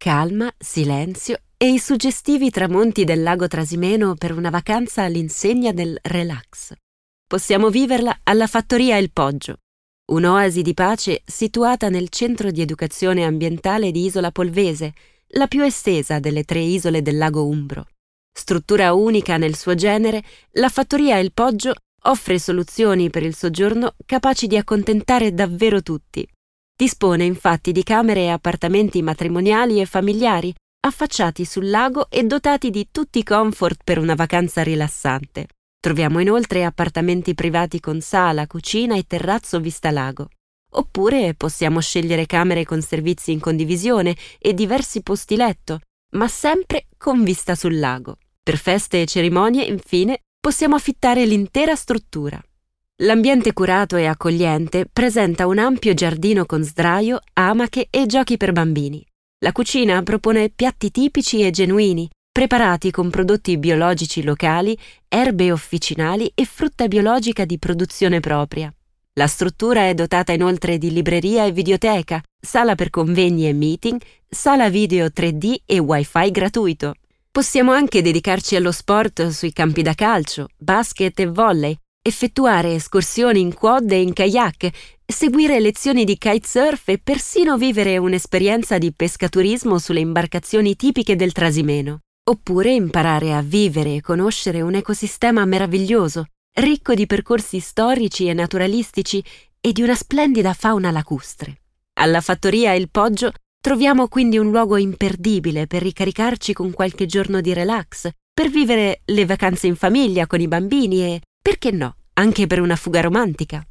calma, silenzio e i suggestivi tramonti del lago Trasimeno per una vacanza all'insegna del relax. Possiamo viverla alla fattoria Il Poggio, un'oasi di pace situata nel centro di educazione ambientale di Isola Polvese, la più estesa delle tre isole del lago Umbro. Struttura unica nel suo genere, la fattoria Il Poggio offre soluzioni per il soggiorno capaci di accontentare davvero tutti. Dispone infatti di camere e appartamenti matrimoniali e familiari, affacciati sul lago e dotati di tutti i comfort per una vacanza rilassante. Troviamo inoltre appartamenti privati con sala, cucina e terrazzo vista lago. Oppure possiamo scegliere camere con servizi in condivisione e diversi posti letto, ma sempre con vista sul lago. Per feste e cerimonie, infine, possiamo affittare l'intera struttura. L'ambiente curato e accogliente presenta un ampio giardino con sdraio, amache e giochi per bambini. La cucina propone piatti tipici e genuini, preparati con prodotti biologici locali, erbe officinali e frutta biologica di produzione propria. La struttura è dotata inoltre di libreria e videoteca, sala per convegni e meeting, sala video 3D e wifi gratuito. Possiamo anche dedicarci allo sport sui campi da calcio, basket e volley, effettuare escursioni in quad e in kayak, seguire lezioni di kitesurf e persino vivere un'esperienza di pescaturismo sulle imbarcazioni tipiche del Trasimeno. Oppure imparare a vivere e conoscere un ecosistema meraviglioso, ricco di percorsi storici e naturalistici e di una splendida fauna lacustre. Alla fattoria Il Poggio troviamo quindi un luogo imperdibile per ricaricarci con qualche giorno di relax, per vivere le vacanze in famiglia con i bambini e, perché no, anche per una fuga romantica.